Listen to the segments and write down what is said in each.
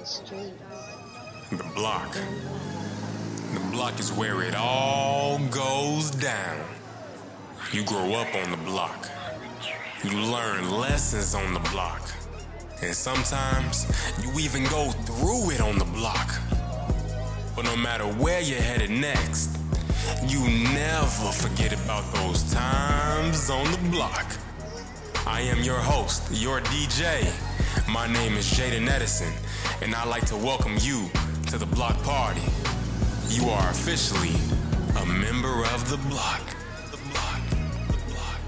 The block. The block is where it all goes down. You grow up on the block. You learn lessons on the block. And sometimes you even go through it on the block. But no matter where you're headed next, you never forget about those times on the block. I am your host, your DJ. My name is Jaden Edison, and I'd like to welcome you to the block party. You are officially a member of the block. The block. The block.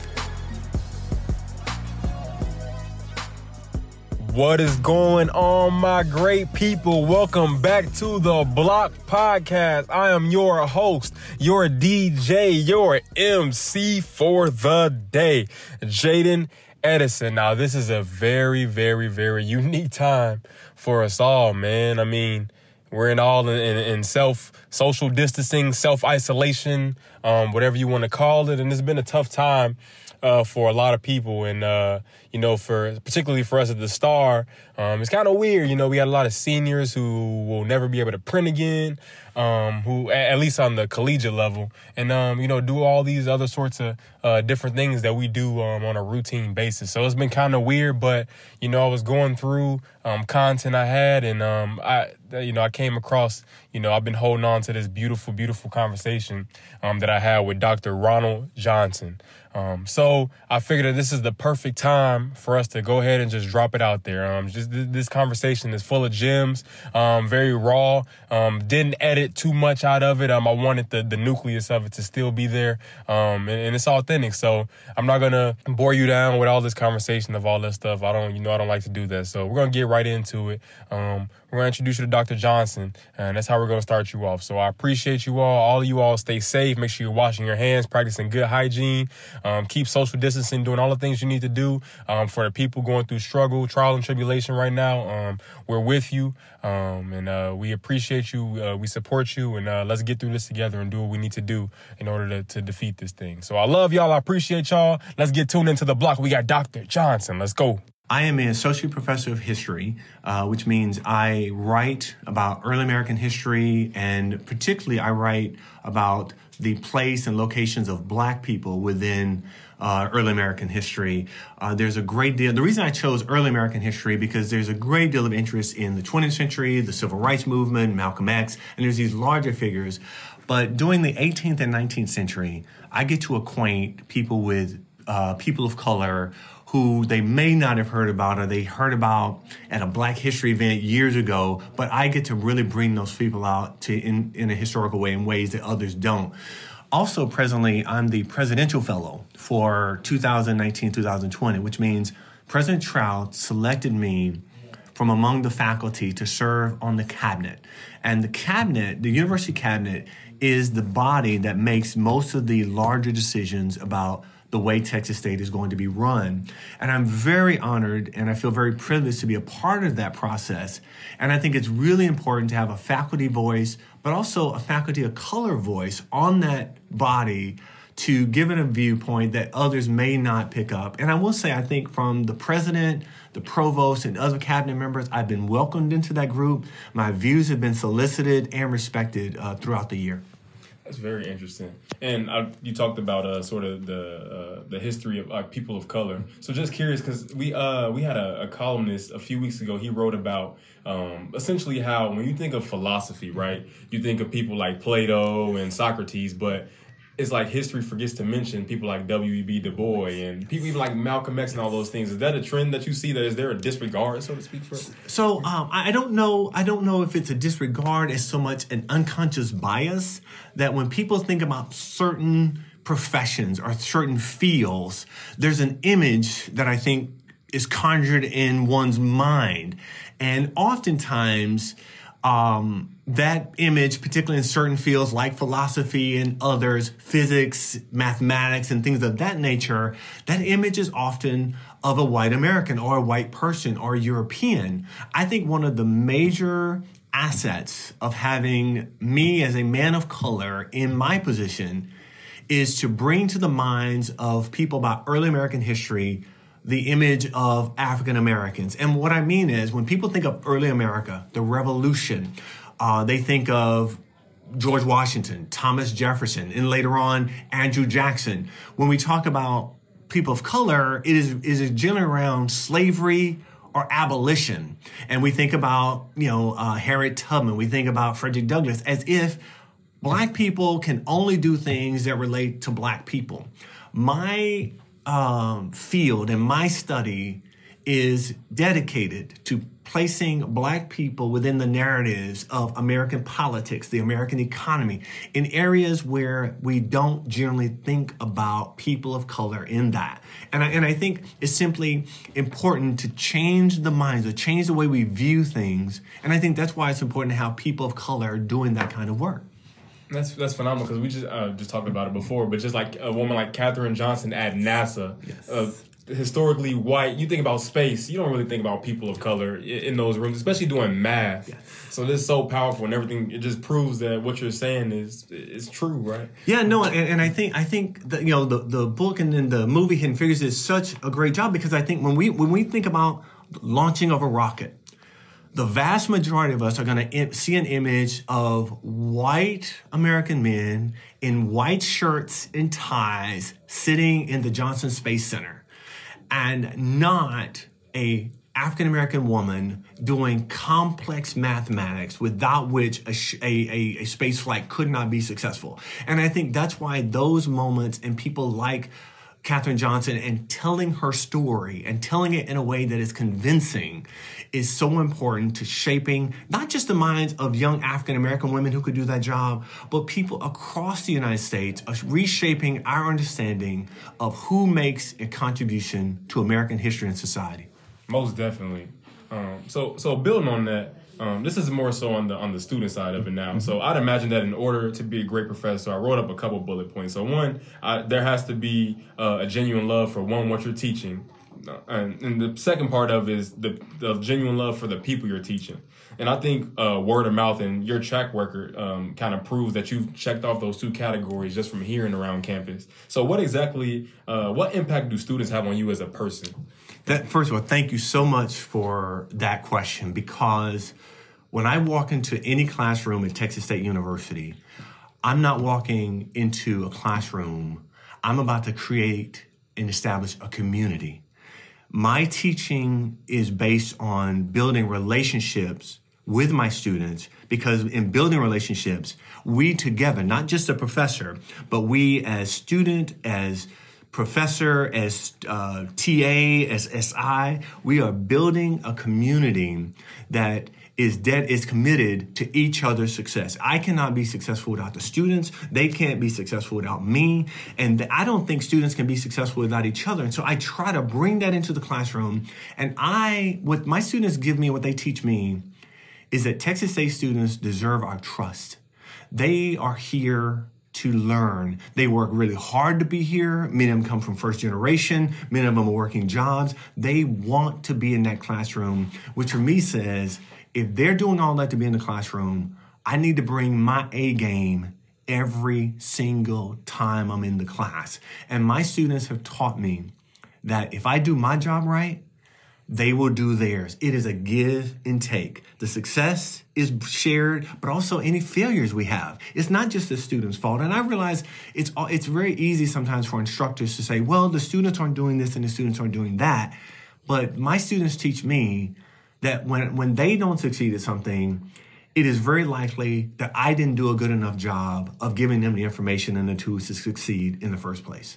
What is going on, my great people? Welcome back to the Block Podcast. I am your host, your DJ, your MC for the day, Jaden Edison. Now, this is a very, very, very unique time for us all, man. I mean, we're in all in, in, self social distancing, self isolation, um, whatever you want to call it, and it's been a tough time uh, for a lot of people, and uh, you know, for particularly for us at the Star, um, it's kind of weird. You know, we had a lot of seniors who will never be able to print again, um, who at least on the collegiate level, and um, you know, do all these other sorts of uh, different things that we do um, on a routine basis. So it's been kind of weird, but you know, I was going through um, content I had, and um, I, you know, I came across, you know, I've been holding on to this beautiful, beautiful conversation that I had with Dr. Ronald Johnson. Um, so I figured that this is the perfect time for us to go ahead and just drop it out there. Um, just th- this conversation is full of gems, um, very raw. Um, didn't edit too much out of it. Um, I wanted the, the nucleus of it to still be there. Um, and, and it's authentic. So I'm not gonna bore you down with all this conversation of all this stuff. I don't, you know, I don't like to do that. So we're gonna get right into it. We're gonna introduce you to Dr. Johnson, and that's how we're gonna start you off. So I appreciate you all. All of you all stay safe. Make sure you're washing your hands, practicing good hygiene, um, keep social distancing, doing all the things you need to do. Um, for the people going through struggle, trial, and tribulation right now, um, we're with you, um, and uh, we appreciate you. Uh, we support you, and uh, let's get through this together and do what we need to do in order to, to defeat this thing. So I love y'all. I appreciate y'all. Let's get tuned into the block. We got Dr. Johnson. Let's go. I am an associate professor of history, uh, which means I write about early American history, and particularly I write about the place and locations of black people within uh, early American history. Uh, there's a great deal. The reason I chose early American history because there's a great deal of interest in the 20th century, the civil rights movement, Malcolm X, and there's these larger figures. But during the 18th and 19th century, I get to acquaint people with uh, people of color who they may not have heard about or they heard about at a Black History event years ago, but I get to really bring those people out to in, in a historical way in ways that others don't. Also, presently, I'm the presidential fellow for 2019 2020, which means President Trauth selected me from among the faculty to serve on the cabinet. And the cabinet, the university cabinet, is the body that makes most of the larger decisions about the way Texas State is going to be run. And I'm very honored and I feel very privileged to be a part of that process. And I think it's really important to have a faculty voice, but also a faculty of color voice on that body to give it a viewpoint that others may not pick up. And I will say, I think from the president, the provost, and other cabinet members, I've been welcomed into that group. My views have been solicited and respected uh, throughout the year. That's very interesting. And I, you talked about uh, sort of the uh, the history of uh, people of color. So just curious, because we uh, we had a, a, columnist a few weeks ago. He wrote about um, essentially how when you think of philosophy, right, you think of people like Plato and Socrates, but it's like history forgets to mention people like W.E.B. Du Bois and people even like Malcolm X and all those things. Is that a trend that you see? That is there a disregard, so to speak, for? So um, I don't know. I don't know if it's a disregard as so much an unconscious bias that when people think about certain professions or certain fields, there's an image that I think is conjured in one's mind, and oftentimes. Um, that image, particularly in certain fields like philosophy and others, physics, mathematics, and things of that nature, that image is often of a white American or a white person or European. I think one of the major assets of having me as a man of color in my position is to bring to the minds of people about early American history the image of African Americans. And what I mean is, when people think of early America, the Revolution, uh, they think of George Washington, Thomas Jefferson, and later on Andrew Jackson. When we talk about people of color, it is is generally around slavery or abolition, and we think about you know uh, Harriet Tubman, we think about Frederick Douglass as if black people can only do things that relate to black people. My um, field and my study is dedicated to placing black people within the narratives of American politics, the American economy, in areas where we don't generally think about people of color in that. And I, and I think it's simply important to change the minds, to change the way we view things. And I think that's why it's important to have people of color doing that kind of work. That's that's phenomenal because we just uh, just talked about it before, but just like a woman like Katherine Johnson at NASA, Yes. uh, historically white. You think about space, you don't really think about people of color in, those rooms, especially doing math. So this is so powerful and everything. It just proves that what you're saying is is true, right? Yeah, no, and, and I think I think that you know the the book and then the movie Hidden Figures is such a great job because I think when we when we think about launching of a rocket, the vast majority of us are going to see an image of white American men in white shirts and ties sitting in the Johnson Space Center, and not a African American woman doing complex mathematics without which a, a, a space flight could not be successful. And I think that's why those moments and people like Katherine Johnson and telling her story and telling it in a way that is convincing is so important to shaping not just the minds of young African American women who could do that job, but people across the United States, of reshaping our understanding of who makes a contribution to American history and society. Most definitely. Um, so so building on that, um, this is more so on the on the student side of it now. So I'd imagine that in order to be a great professor, I wrote up a couple bullet points. So one, I, there has to be uh, a genuine love for one what you're teaching, Uh, and, and the second part of is the the genuine love for the people you're teaching. And I think uh, word of mouth and your track record um, kind of proves that you've checked off those two categories just from hearing around campus. So what exactly, uh, what impact do students have on you as a person? That first of all, thank you so much for that question because when I walk into any classroom at Texas State University, I'm not walking into a classroom. I'm about to create and establish a community. My teaching is based on building relationships with my students because in building relationships, we together, not just a professor, but we as student, as professor, as uh, TA, as SI, we are building a community that is dead is committed to each other's success. I cannot be successful without the students. They can't be successful without me. And I don't think students can be successful without each other. And so I try to bring that into the classroom. And I, what my students give me, what they teach me, is that Texas State students deserve our trust. They are here to learn. They work really hard to be here. Many of them come from first generation. Many of them are working jobs. They want to be in that classroom, which for me says, if they're doing all that to be in the classroom, I need to bring my A game every single time I'm in the class. And my students have taught me that if I do my job right, they will do theirs. It is a give and take. The success is shared, but also any failures we have. It's not just the student's fault. And I realize it's it's very easy sometimes for instructors to say, "Well, the students aren't doing this and the students aren't doing that." But my students teach me that when when they don't succeed at something, it is very likely that I didn't do a good enough job of giving them the information and the tools to succeed in the first place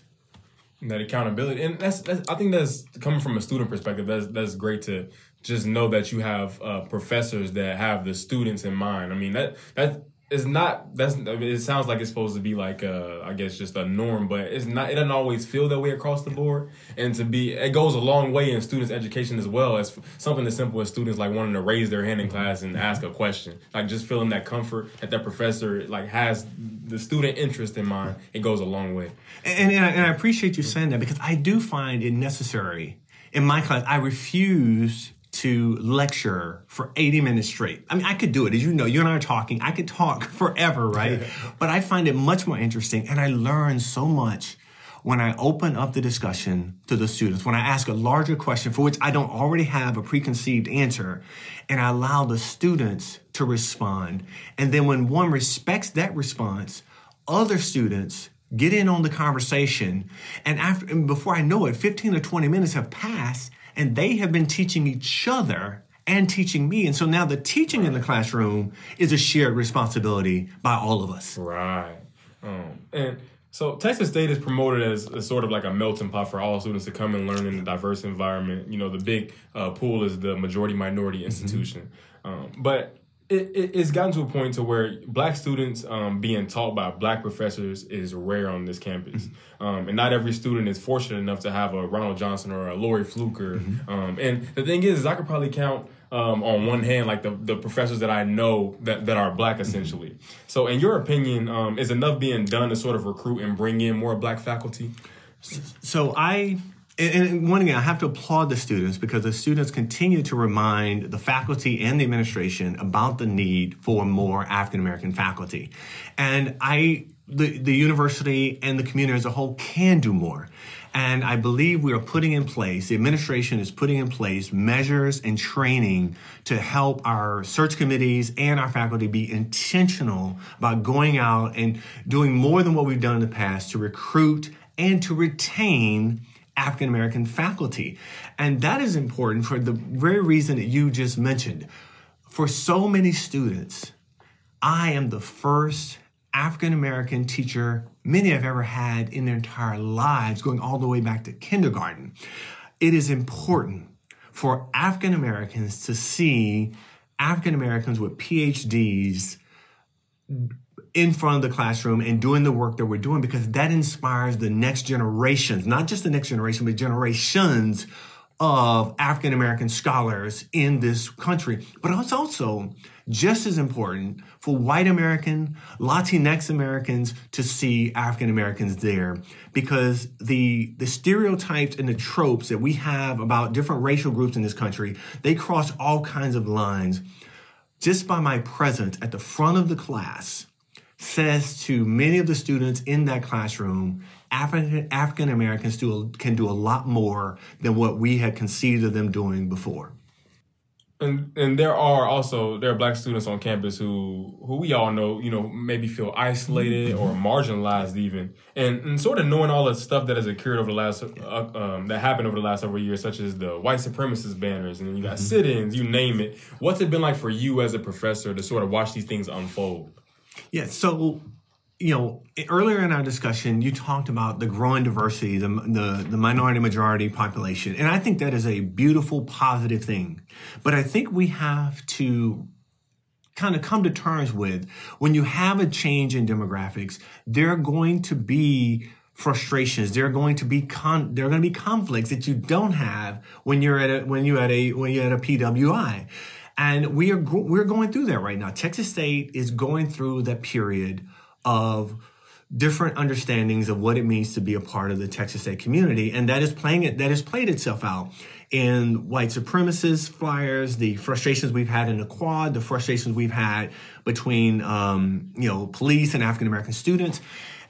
that accountability and that's, that's i think that's coming from a student perspective that's that's great to just know that you have uh, professors that have the students in mind. I mean that that is not that's I mean, it sounds like it's supposed to be like uh i guess just a norm but it's not it doesn't always feel that way across the board. And to be it goes a long way in students education as well as something as simple as students like wanting to raise their hand in class and ask a question. Like just feeling that comfort that that professor like has the student interest in mind it goes a long way. And, and, I, and I appreciate you saying that because I do find it necessary in my class. I refuse to lecture for 80 minutes straight. I mean, I could do it. As you know, you and I are talking. I could talk forever, right? but I find it much more interesting and I learn so much when I open up the discussion to the students, when I ask a larger question for which I don't already have a preconceived answer, and I allow the students to respond. And then when one respects that response, other students get in on the conversation. And after and before I know it, 15 or 20 minutes have passed and they have been teaching each other and teaching me. And so now the teaching in the classroom is a shared responsibility by all of us. Right. Um, and so Texas State is promoted as, as, sort of like a melting pot for all students to come and learn in a diverse environment. You know, the big uh, pool is the majority minority mm-hmm. institution. Mm-hmm. Um, but it, it, it's gotten to a point to where black students um, being taught by black professors is rare on this campus, mm-hmm. um, and not every student is fortunate enough to have a Ronald Johnson or a Lori Fluker. Mm-hmm. Um, and the thing is, is, I could probably count um, on one hand like the, the professors that I know that, that are black essentially. Mm-hmm. So, in your opinion, um, is enough being done to sort of recruit and bring in more black faculty? So I and one again, I have to applaud the students because the students continue to remind the faculty and the administration about the need for more African American faculty. And I, the, the university and the community as a whole can do more. And I believe we are putting in place, the administration is putting in place measures and training to help our search committees and our faculty be intentional about going out and doing more than what we've done in the past to recruit and to retain African American faculty. And that is important for the very reason that you just mentioned. For so many students, I am the first African American teacher many have ever had in their entire lives, going all the way back to kindergarten. It is important for African Americans to see African Americans with PhDs in front of the classroom and doing the work that we're doing because that inspires the next generations, not just the next generation, but generations of African American scholars in this country. But it's also just as important for white American, Latinx Americans to see African Americans there because the, the stereotypes and the tropes that we have about different racial groups in this country, they cross all kinds of lines. Just by my presence at the front of the class, says to many of the students in that classroom, African African Americans do, can do a lot more than what we had conceived of them doing before. And and there are also there are black students on campus who who we all know you know maybe feel isolated or mm-hmm. marginalized even and, and sort of knowing all the stuff that has occurred over the last uh, um, that happened over the last several years such as the white supremacist banners and you got mm-hmm. sit-ins you name it what's it been like for you as a professor to sort of watch these things unfold yeah. So, you know, earlier in our discussion, you talked about the growing diversity, the, the, the minority majority population. And I think that is a beautiful, positive thing. But I think we have to kind of come to terms with when you have a change in demographics, there are going to be frustrations. There are going to be con- there are going to be conflicts that you don't have when you're at a when you at a when you're at a PWI. And we are we're going through that right now. Texas State is going through that period of different understandings of what it means to be a part of the Texas State community, and that is playing it that has played itself out in white supremacist flyers, the frustrations we've had in the quad, the frustrations we've had between um, you know police and African American students.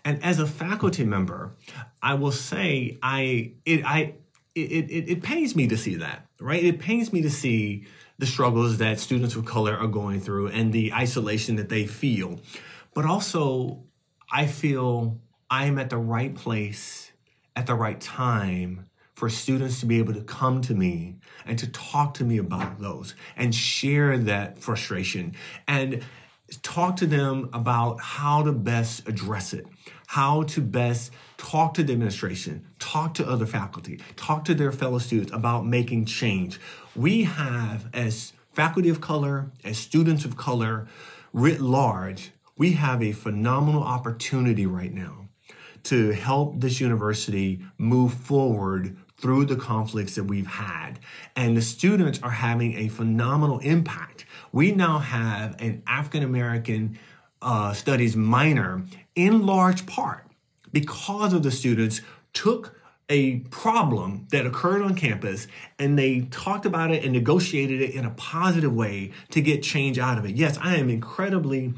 And as a faculty member, I will say I it I it, it, it pains me to see that, right? It pains me to see the struggles that students of color are going through and the isolation that they feel. But also, I feel I am at the right place at the right time for students to be able to come to me and to talk to me about those and share that frustration and talk to them about how to best address it, how to best talk to the administration, talk to other faculty, talk to their fellow students about making change. We have, as faculty of color, as students of color, writ large, we have a phenomenal opportunity right now to help this university move forward through the conflicts that we've had. And the students are having a phenomenal impact. We now have an African American uh, studies minor in large part because of the students took a problem that occurred on campus and they talked about it and negotiated it in a positive way to get change out of it. Yes, I am incredibly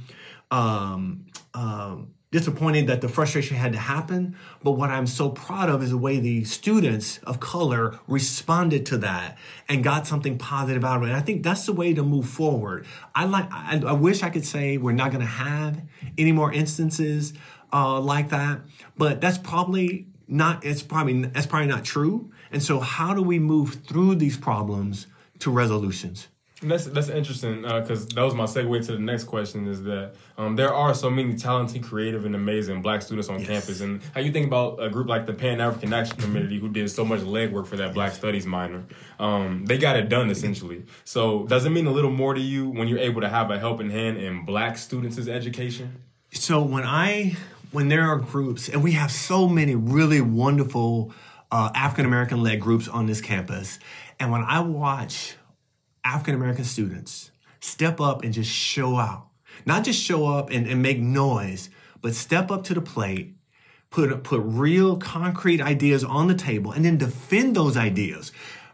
um, um, disappointed that the frustration had to happen. But what I'm so proud of is the way the students of color responded to that and got something positive out of it. And I think that's the way to move forward. I like, I, I wish I could say we're not going to have any more instances uh, like that, but that's probably not, it's probably, that's probably not true. And so how do we move through these problems to resolutions? That's that's interesting because uh, that was my segue to the next question. Is that um, there are so many talented, creative, and amazing Black students on yes. campus, and how you think about a group like the Pan African Action Committee, who did so much legwork for that Black Studies minor. Um, they got it done essentially. So does it mean a little more to you when you're able to have a helping hand in Black students' education? So when I when there are groups, and we have so many really wonderful uh, African American led groups on this campus, and when I watch African American students step up and just show out. Not just show up and, and make noise, but step up to the plate, put, put real concrete ideas on the table, and then defend those ideas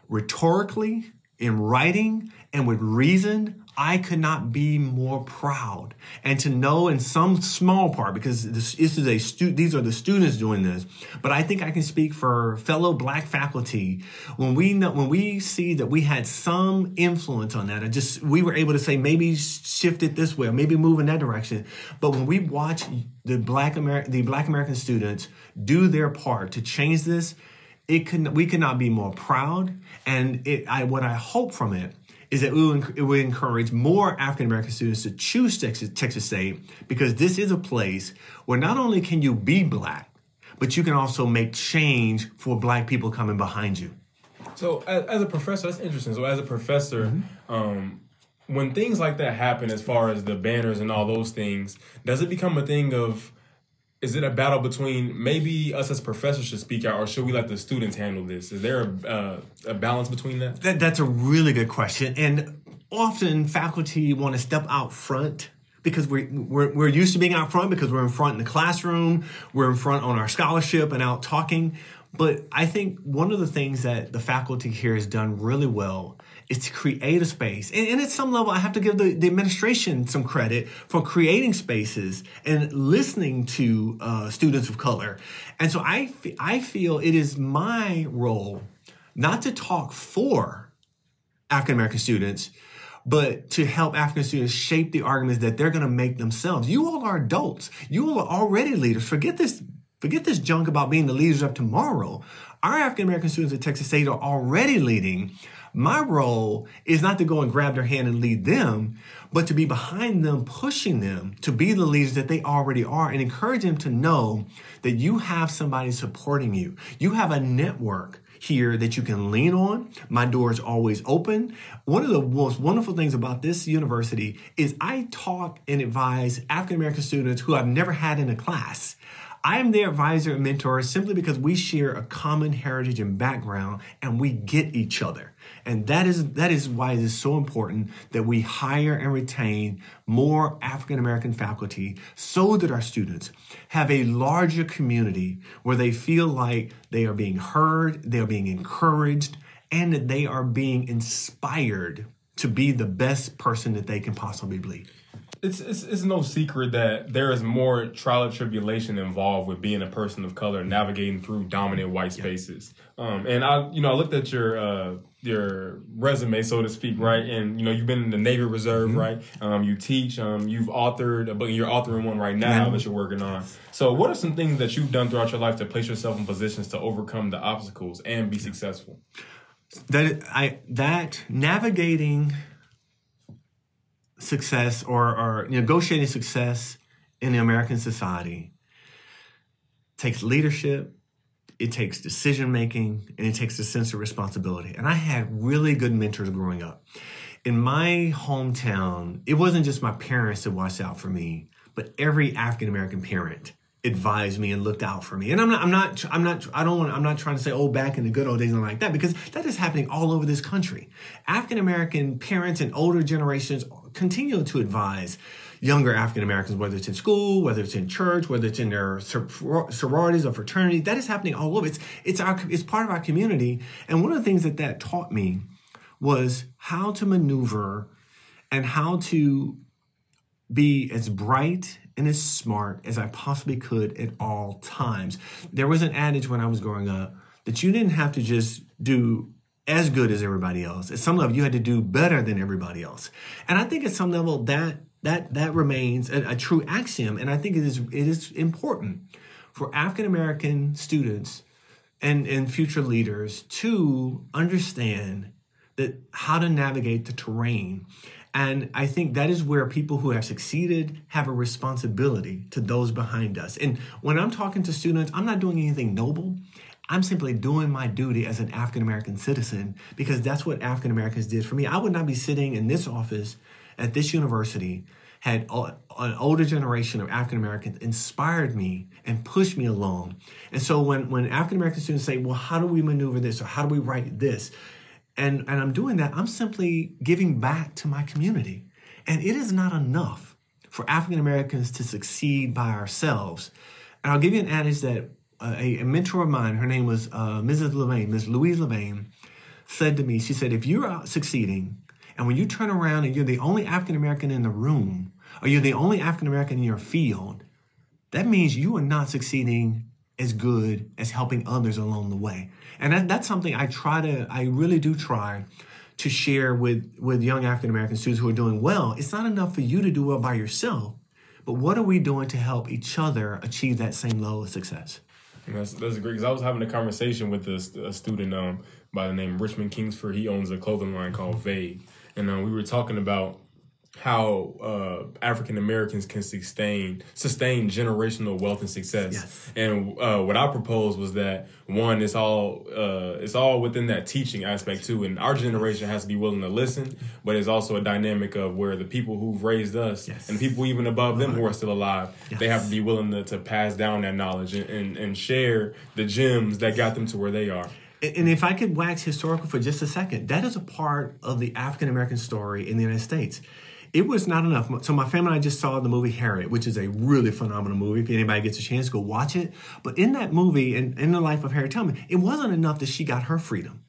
rhetorically, in writing, and with reason I could not be more proud. And to know in some small part, because this, this is a stu- these are the students doing this, but I think I can speak for fellow black faculty when we know, when we see that we had some influence on that, I just we were able to say maybe shift it this way, or maybe move in that direction. But when we watch the black American the black American students do their part to change this, it can we cannot be more proud. And it, I what I hope from it is that it would encourage more African American students to choose Texas, Texas State because this is a place where not only can you be black, but you can also make change for black people coming behind you. So, as, as a professor, that's interesting. So, as a professor, mm-hmm. um, when things like that happen, as far as the banners and all those things, does it become a thing of is it a battle between maybe us as professors should speak out, or should we let the students handle this? Is there a, uh, a balance between that? that? That's a really good question, and often faculty want to step out front because we, we're, we're used to being out front because we're in front in the classroom, we're in front on our scholarship and out talking. But I think one of the things that the faculty here has done really well is to create a space. And, and at some level, I have to give the, the, administration some credit for creating spaces and listening to uh, students of color. And so I, I feel it is my role not to talk for African American students, but to help African students shape the arguments that they're going to make themselves. You all are adults. You all are already leaders. Forget this. Forget this junk about being the leaders of tomorrow. Our African American students at Texas State are already leading. My role is not to go and grab their hand and lead them, but to be behind them, pushing them to be the leaders that they already are and encourage them to know that you have somebody supporting you. You have a network here that you can lean on. My door is always open. One of the most wonderful things about this university is I talk and advise African American students who I've never had in a class. I am their advisor and mentor simply because we share a common heritage and background and we get each other. And that is that is why it is so important that we hire and retain more African American faculty so that our students have a larger community where they feel like they are being heard, they are being encouraged, and that they are being inspired to be the best person that they can possibly be it's, it's it's no secret that there is more trial and tribulation involved with being a person of color navigating through dominant white spaces. Um, and I, you know, I looked at your uh, your resume, so to speak, right? And you know, you've been in the Navy Reserve, mm-hmm. right? Um, you teach, um, you've authored a book, you're authoring one right now that you're working on. So, what are some things that you've done throughout your life to place yourself in positions to overcome the obstacles and be successful? That I that navigating success or, or negotiating success in the American society takes leadership, it takes decision making, and it takes a sense of responsibility. And I had really good mentors growing up. In my hometown, it wasn't just my parents that watched out for me, but every African American parent advised me and looked out for me. And I'm not, I'm not, I'm not, I don't want, I'm not trying to say, oh, back in the good old days and like that, because that is happening all over this country. African American parents and older generations continue to advise younger African Americans, whether it's in school, whether it's in church, whether it's in their sororities or fraternities. That is happening all over. It's it's our it's part of our community. And one of the things that that taught me was how to maneuver and how to be as bright and as smart as I possibly could at all times. There was an adage when I was growing up that you didn't have to just do as good as everybody else. At some level, you had to do better than everybody else. And I think at some level that that that remains a, a true axiom. And I think it is it is important for African American students and, and future leaders to understand that how to navigate the terrain. And I think that is where people who have succeeded have a responsibility to those behind us. And when I'm talking to students, I'm not doing anything noble. I'm simply doing my duty as an African American citizen because that's what African Americans did for me. I would not be sitting in this office at this university had an older generation of African Americans inspired me and pushed me along. And so when, when African American students say, well, how do we maneuver this or how do we write this? And, and I'm doing that, I'm simply giving back to my community. And it is not enough for African Americans to succeed by ourselves. And I'll give you an adage that uh, a, a, mentor of mine, her name was uh, Mrs. Levain, Ms. Louise Levain, said to me, she said, if you're out succeeding, and when you turn around and you're the only African American in the room, or you're the only African American in your field, that means you are not succeeding as good as helping others along the way. And that, that's something I try to, I really do try to share with, with young African American students who are doing well. It's not enough for you to do well by yourself, but what are we doing to help each other achieve that same level of success? That's, that's great because I was having a conversation with a, a student um, by the name Richmond Kingsford. He owns a clothing line called Vague, and uh, we were talking about how uh, African Americans can sustain sustain generational wealth and success. Yes. And uh, what I proposed was that one, it's all uh, it's all within that teaching aspect too. And our generation has to be willing to listen, but it's also a dynamic of where the people who've raised us yes. and people even above them who are still alive, yes. they have to be willing to, to pass down that knowledge and, and, and share the gems that got them to where they are. And if I could wax historical for just a second, that is a part of the African American story in the United States it was not enough. So my family and I just saw the movie Harriet, which is a really phenomenal movie. If anybody gets a chance, go watch it. But in that movie, and in, in the life of Harriet Tubman, it wasn't enough that she got her freedom.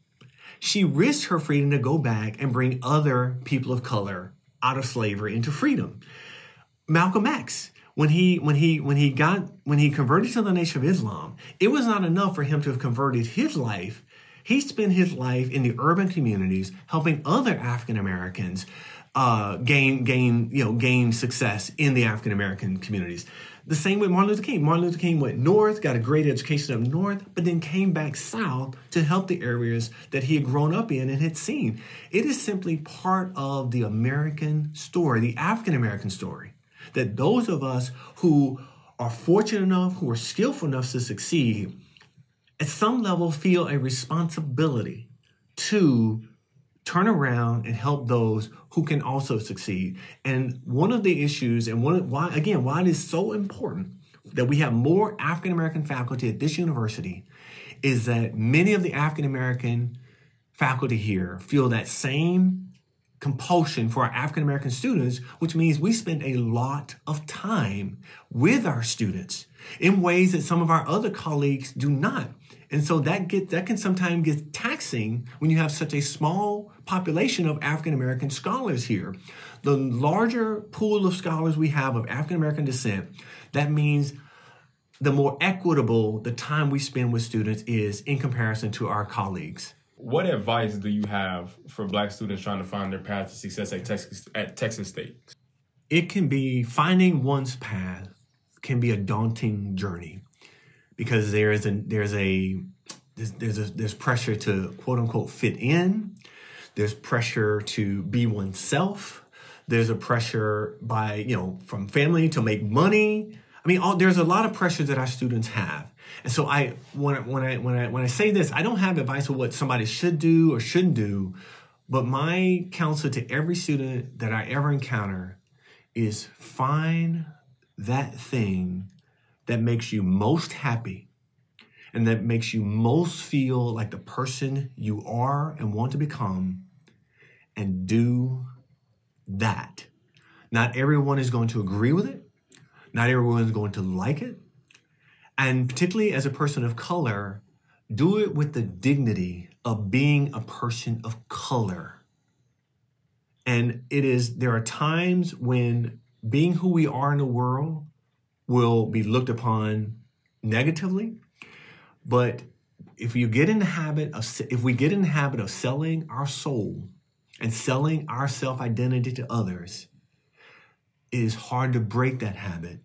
She risked her freedom to go back and bring other people of color out of slavery into freedom. Malcolm X, when he when he when he got when he converted to the Nation of Islam, it was not enough for him to have converted his life. He spent his life in the urban communities helping other African Americans uh, gain gain you know gain success in the African American communities. The same with Martin Luther King. Martin Luther King went north, got a great education up north, but then came back south to help the areas that he had grown up in and had seen. It is simply part of the American story, the African American story, that those of us who are fortunate enough, who are skillful enough to succeed, at some level feel a responsibility to turn around and help those who can also succeed. And one of the issues, and one why again why it is so important that we have more African American faculty at this university, is that many of the African American faculty here feel that same compulsion for our African American students, which means we spend a lot of time with our students in ways that some of our other colleagues do not. And so that get that can sometimes get taxing when you have such a small population of African American scholars here. The larger pool of scholars we have of African American descent, that means the more equitable the time we spend with students is in comparison to our colleagues. What advice do you have for black students trying to find their path to success at Texas at Texas State? It can be finding one's path can be a daunting journey because there is a there's a there's there's, a, there's pressure to quote unquote fit in. There's pressure to be oneself. There's a pressure by you know from family to make money. I mean, all, there's a lot of pressure that our students have. And so I when, when I when I when I say this, I don't have advice of what somebody should do or shouldn't do, but my counsel to every student that I ever encounter is find that thing that makes you most happy and that makes you most feel like the person you are and want to become and do that. Not everyone is going to agree with it. Not everyone is going to like it. And particularly as a person of color, do it with the dignity of being a person of color. And it is, there are times when being who we are in the world will be looked upon negatively. But if you get in the habit of, if we get in the habit of selling our soul and selling our self identity to others, it is hard to break that habit.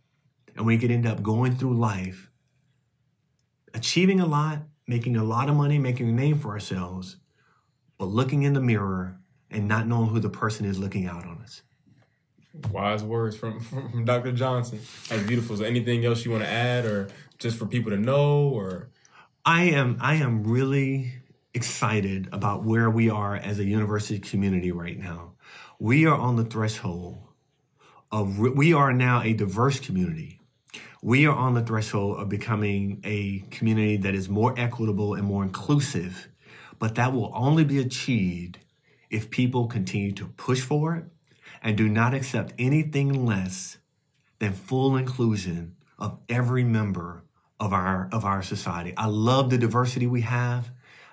And we could end up going through life, achieving a lot, making a lot of money, making a name for ourselves, but looking in the mirror and not knowing who the person is looking out on us. Wise words from, from Dr. Johnson. That's beautiful. There anything else you want to add or just for people to know or I am I am really excited about where we are as a university community right now. We are on the threshold of we are now a diverse community. We are on the threshold of becoming a community that is more equitable and more inclusive, but that will only be achieved if people continue to push for it and do not accept anything less than full inclusion of every member of our of our society. I love the diversity we have.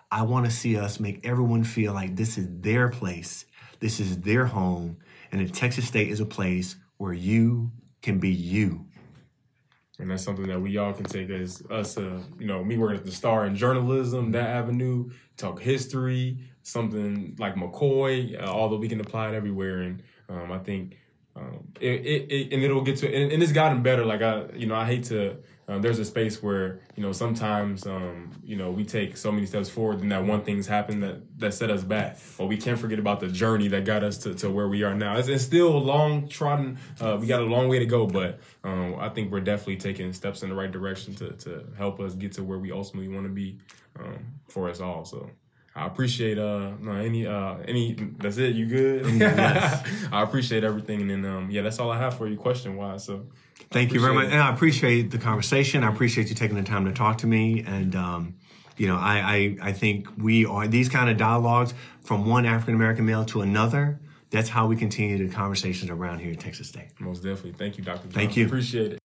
I want to see us make everyone feel like this is their place, this is their home, and that Texas State is a place where you can be you. And that's something that we all can take as us, uh, you know, me working at the Star in journalism, that avenue, talk history, something like McCoy, uh, that we can apply it everywhere. And um, I think um, it, it, it, and it'll get to, and, and it's gotten better. Like I, you know, I hate to um, there's a space where you know sometimes um, you know we take so many steps forward and that one thing's happened that that set us back. But we can't forget about the journey that got us to, to where we are now. It's, it's still a long trodden uh, we got a long way to go but um, i think we're definitely taking steps in the right direction to, to help us get to where we ultimately want to be um, for us all so I appreciate uh no any uh any that's it you good yes. I appreciate everything and then um yeah that's all I have for you question wise so Thank you very much. It. And I appreciate the conversation. I appreciate you taking the time to talk to me. And, um, you know, I, I, I think we are these kind of dialogues from one African American male to another. That's how we continue the conversations around here at Texas State. Most definitely. Thank you, Dr. Johnson. Thank you. Appreciate it.